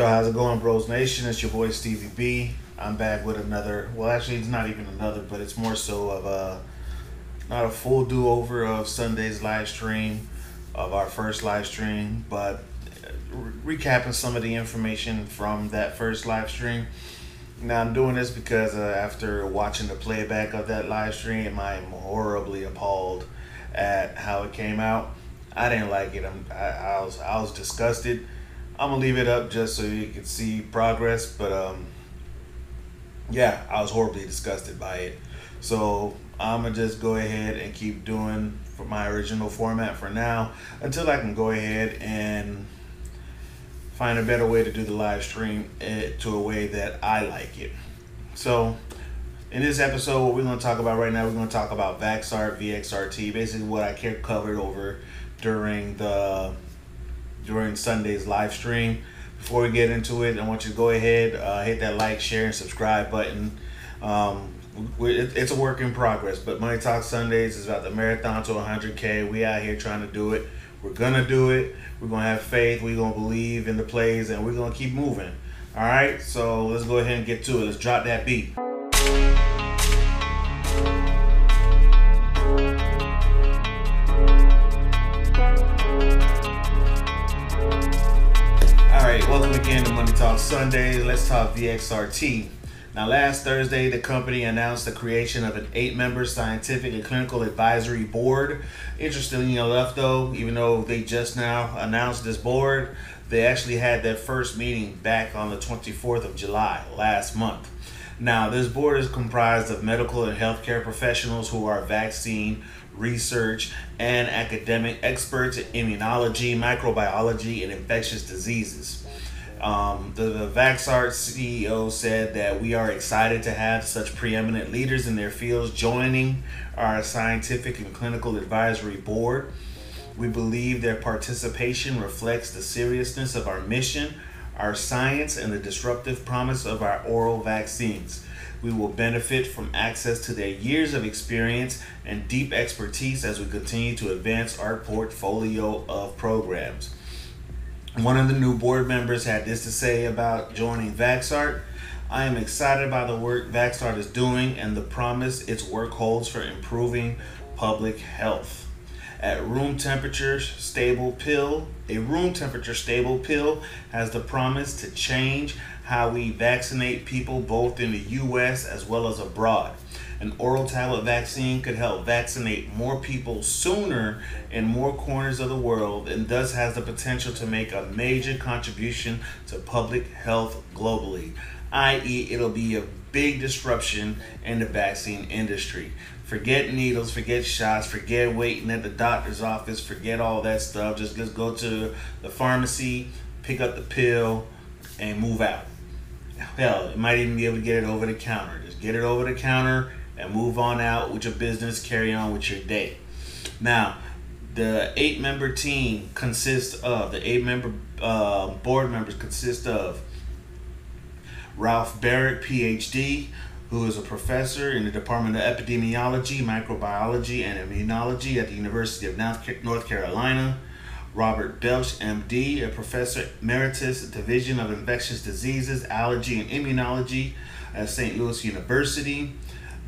Yo, how's it going, Bros Nation? It's your boy Stevie B. I'm back with another. Well, actually, it's not even another, but it's more so of a not a full do over of Sunday's live stream of our first live stream, but re- recapping some of the information from that first live stream. Now I'm doing this because uh, after watching the playback of that live stream, I'm horribly appalled at how it came out. I didn't like it. I'm, I, I was I was disgusted. I'm gonna leave it up just so you can see progress, but um, yeah, I was horribly disgusted by it. So I'm gonna just go ahead and keep doing for my original format for now until I can go ahead and find a better way to do the live stream it to a way that I like it. So in this episode, what we're gonna talk about right now, we're gonna talk about Vaxart VXRT, basically what I covered over during the during Sunday's live stream. Before we get into it, I want you to go ahead, uh, hit that like, share, and subscribe button. Um, it's a work in progress, but Money Talk Sundays is about the marathon to 100K. We out here trying to do it. We're gonna do it. We're gonna have faith. We're gonna believe in the plays, and we're gonna keep moving. All right. So let's go ahead and get to it. Let's drop that beat. Sundays. Let's talk VXRT. Now, last Thursday, the company announced the creation of an eight member scientific and clinical advisory board. Interestingly enough, though, even though they just now announced this board, they actually had their first meeting back on the 24th of July last month. Now, this board is comprised of medical and healthcare professionals who are vaccine research and academic experts in immunology, microbiology, and infectious diseases. Um, the, the Vaxart CEO said that we are excited to have such preeminent leaders in their fields joining our scientific and clinical advisory board. We believe their participation reflects the seriousness of our mission, our science, and the disruptive promise of our oral vaccines. We will benefit from access to their years of experience and deep expertise as we continue to advance our portfolio of programs. One of the new board members had this to say about joining Vaxart. I am excited by the work Vaxart is doing and the promise its work holds for improving public health. At room temperature stable pill, a room temperature stable pill has the promise to change how we vaccinate people both in the US as well as abroad. An oral tablet vaccine could help vaccinate more people sooner in more corners of the world and thus has the potential to make a major contribution to public health globally, i.e., it'll be a big disruption in the vaccine industry. Forget needles, forget shots, forget waiting at the doctor's office, forget all that stuff. Just, just go to the pharmacy, pick up the pill, and move out. Hell, you might even be able to get it over the counter. Just get it over the counter and move on out with your business, carry on with your day. Now, the eight member team consists of, the eight member uh, board members consist of Ralph Baric, PhD, who is a professor in the Department of Epidemiology, Microbiology, and Immunology at the University of North Carolina. Robert Belshe, MD, a professor emeritus, Division of Infectious Diseases, Allergy, and Immunology at St. Louis University.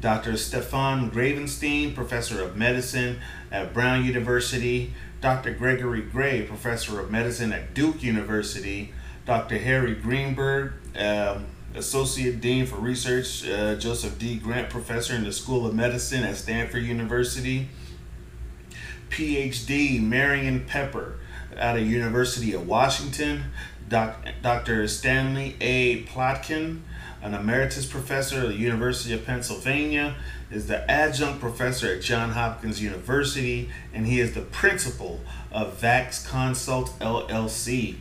Dr. Stefan Gravenstein, professor of medicine at Brown University. Dr. Gregory Gray, professor of medicine at Duke University. Dr. Harry Greenberg, um, associate dean for research, uh, Joseph D. Grant, professor in the School of Medicine at Stanford University. PhD Marion Pepper out of University of Washington, Doc, Dr. Stanley A. Plotkin, an emeritus professor at the University of Pennsylvania, is the adjunct professor at Johns Hopkins University, and he is the principal of Vax Consult LLC.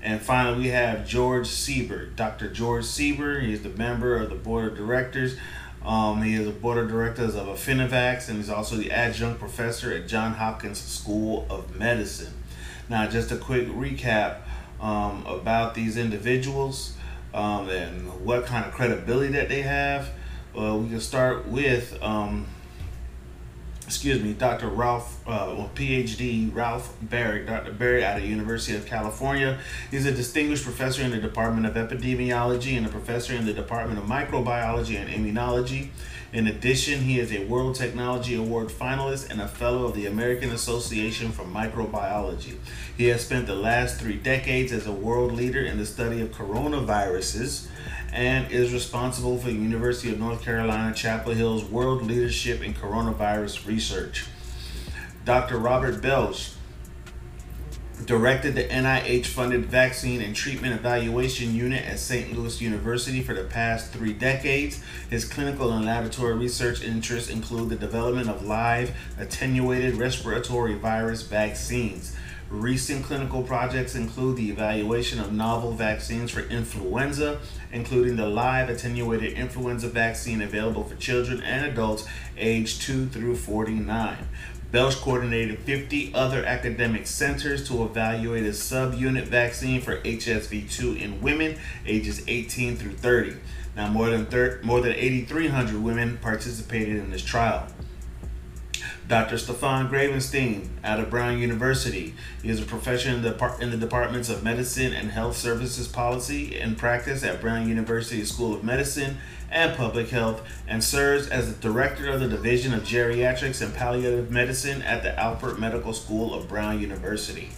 And finally, we have George Siebert. Dr. George Siebert, he is the member of the board of directors um, he is a board of directors of Affinivax and he's also the adjunct professor at Johns Hopkins School of Medicine. Now, just a quick recap um, about these individuals um, and what kind of credibility that they have. Well, we can start with um, excuse me, Dr. Ralph, uh, well, PhD Ralph Baric, Dr. Baric out of University of California. He's a distinguished professor in the Department of Epidemiology and a professor in the Department of Microbiology and Immunology. In addition, he is a World Technology Award finalist and a fellow of the American Association for Microbiology. He has spent the last three decades as a world leader in the study of coronaviruses and is responsible for the University of North Carolina Chapel Hill's World Leadership in Coronavirus Research. Dr. Robert Belshe directed the NIH funded Vaccine and Treatment Evaluation Unit at St. Louis University for the past three decades. His clinical and laboratory research interests include the development of live attenuated respiratory virus vaccines. Recent clinical projects include the evaluation of novel vaccines for influenza, including the live attenuated influenza vaccine available for children and adults aged 2 through 49. Belshe coordinated 50 other academic centers to evaluate a subunit vaccine for HSV2 in women ages 18 through 30. Now, more than thir- more than 8,300 women participated in this trial. Dr. Stefan Gravenstein out of Brown University. He is a professor in the, in the departments of medicine and health services policy and practice at Brown University School of Medicine and Public Health and serves as the director of the Division of Geriatrics and Palliative Medicine at the Alpert Medical School of Brown University.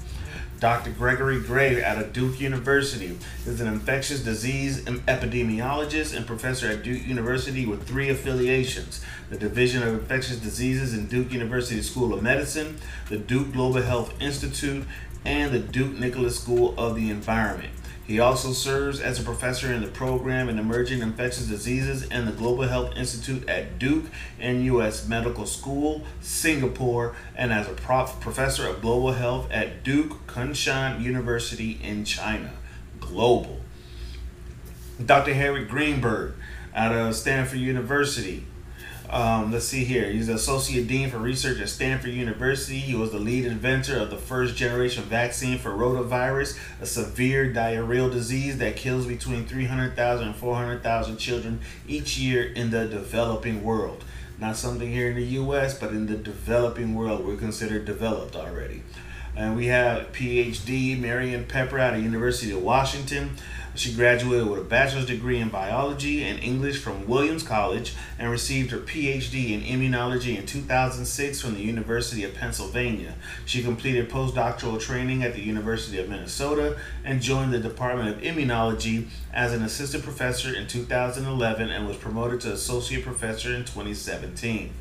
Dr. Gregory Gray out of Duke University is an infectious disease epidemiologist and professor at Duke University with three affiliations the Division of Infectious Diseases in Duke University School of Medicine, the Duke Global Health Institute, and the Duke Nicholas School of the Environment. He also serves as a professor in the program in emerging infectious diseases and the Global Health Institute at Duke and U.S. Medical School, Singapore, and as a prof- professor of global health at Duke Kunshan University in China. Global. Dr. Harry Greenberg out of Stanford University um, let's see here. He's Associate Dean for Research at Stanford University. He was the lead inventor of the first generation vaccine for rotavirus, a severe diarrheal disease that kills between 300,000 and 400,000 children each year in the developing world. Not something here in the U.S., but in the developing world, we're considered developed already. And we have PhD Marion Pepper out of University of Washington. She graduated with a bachelor's degree in biology and English from Williams College and received her PhD in immunology in 2006 from the University of Pennsylvania. She completed postdoctoral training at the University of Minnesota and joined the Department of Immunology as an assistant professor in 2011 and was promoted to associate professor in 2017.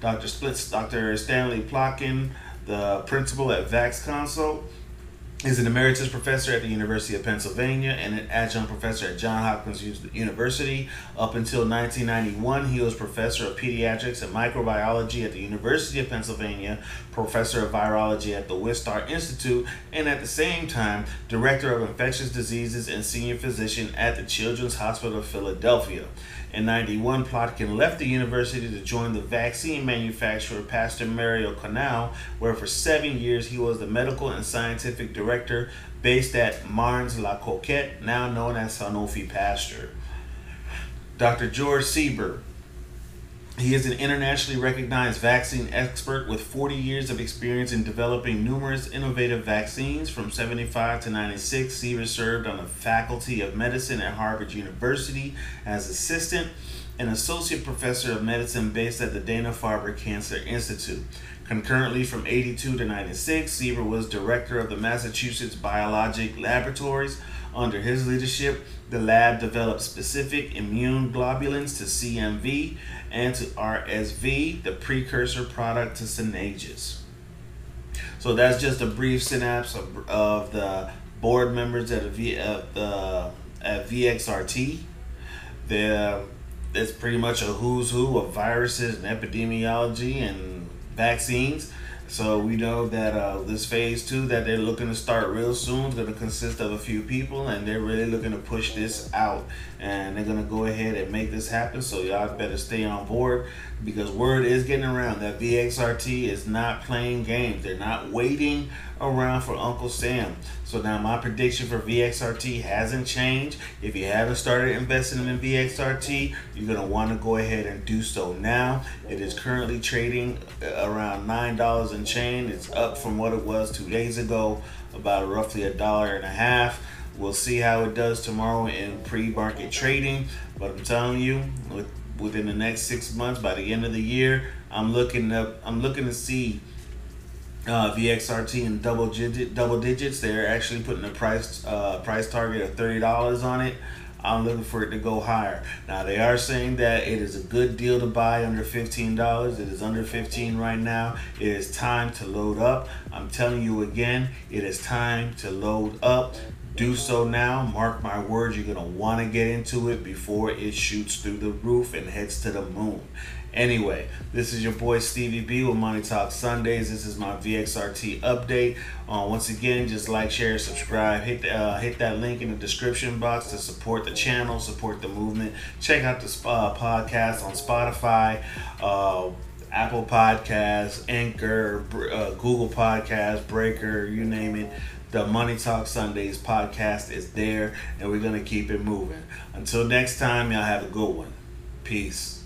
Dr. Splits, Dr. Stanley Plotkin, the principal at Vax Consult, is an emeritus professor at the University of Pennsylvania and an adjunct professor at Johns Hopkins University. Up until 1991, he was professor of pediatrics and microbiology at the University of Pennsylvania, professor of virology at the Wistar Institute, and at the same time, director of infectious diseases and senior physician at the Children's Hospital of Philadelphia. In 91, Plotkin left the university to join the vaccine manufacturer Pasteur Mérieux Connaught, where for seven years he was the medical and scientific director based at Marnes-la-Coquette, now known as Sanofi Pasteur. Dr. George Siber, he is an internationally recognized vaccine expert with 40 years of experience in developing numerous innovative vaccines. From 75 to 96, Siber served on the Faculty of Medicine at Harvard University as assistant and associate professor of medicine based at the Dana Farber Cancer Institute. Concurrently, from 82 to 96, Siber was director of the Massachusetts Biologic Laboratories. Under his leadership, the lab developed specific immune globulins to CMV and to RSV, the precursor product to Synagis. So that's just a brief synapse of, of the board members at, at, the, at VXRT. The, it's pretty much a who's who of viruses and epidemiology and vaccines. So we know that uh, this phase two that they're looking to start real soon is going to consist of a few people, and they're really looking to push this out, and they're going to go ahead and make this happen. So y'all better stay on board because word is getting around that VXRT is not playing games. They're not waiting around for Uncle Sam. So now my prediction for VXRT hasn't changed. If you haven't started investing in VXRT, you're going to want to go ahead and do so now. It is currently trading around $9 and chain. It's up from what it was two days ago, about roughly a dollar and a half. We'll see how it does tomorrow in pre-market trading. But I'm telling you, with, within the next six months, by the end of the year, I'm looking up. I'm looking to see uh, VXRT in double digit double digits. They're actually putting a price uh, price target of thirty dollars on it. I'm looking for it to go higher. Now they are saying that it is a good deal to buy under fifteen dollars. It is under fifteen right now. It is time to load up. I'm telling you again, it is time to load up. Do so now. Mark my words, you're gonna want to get into it before it shoots through the roof and heads to the moon. Anyway, this is your boy Stevie B with Money Talk Sundays. This is my VXRT update. Uh, once again, just like, share, subscribe. Hit the, uh, hit that link in the description box to support the channel, support the movement. Check out the uh, podcast on Spotify. Uh, Apple Podcasts, Anchor, uh, Google Podcasts, Breaker, you name it. The Money Talk Sundays podcast is there, and we're going to keep it moving. Until next time, y'all have a good one. Peace.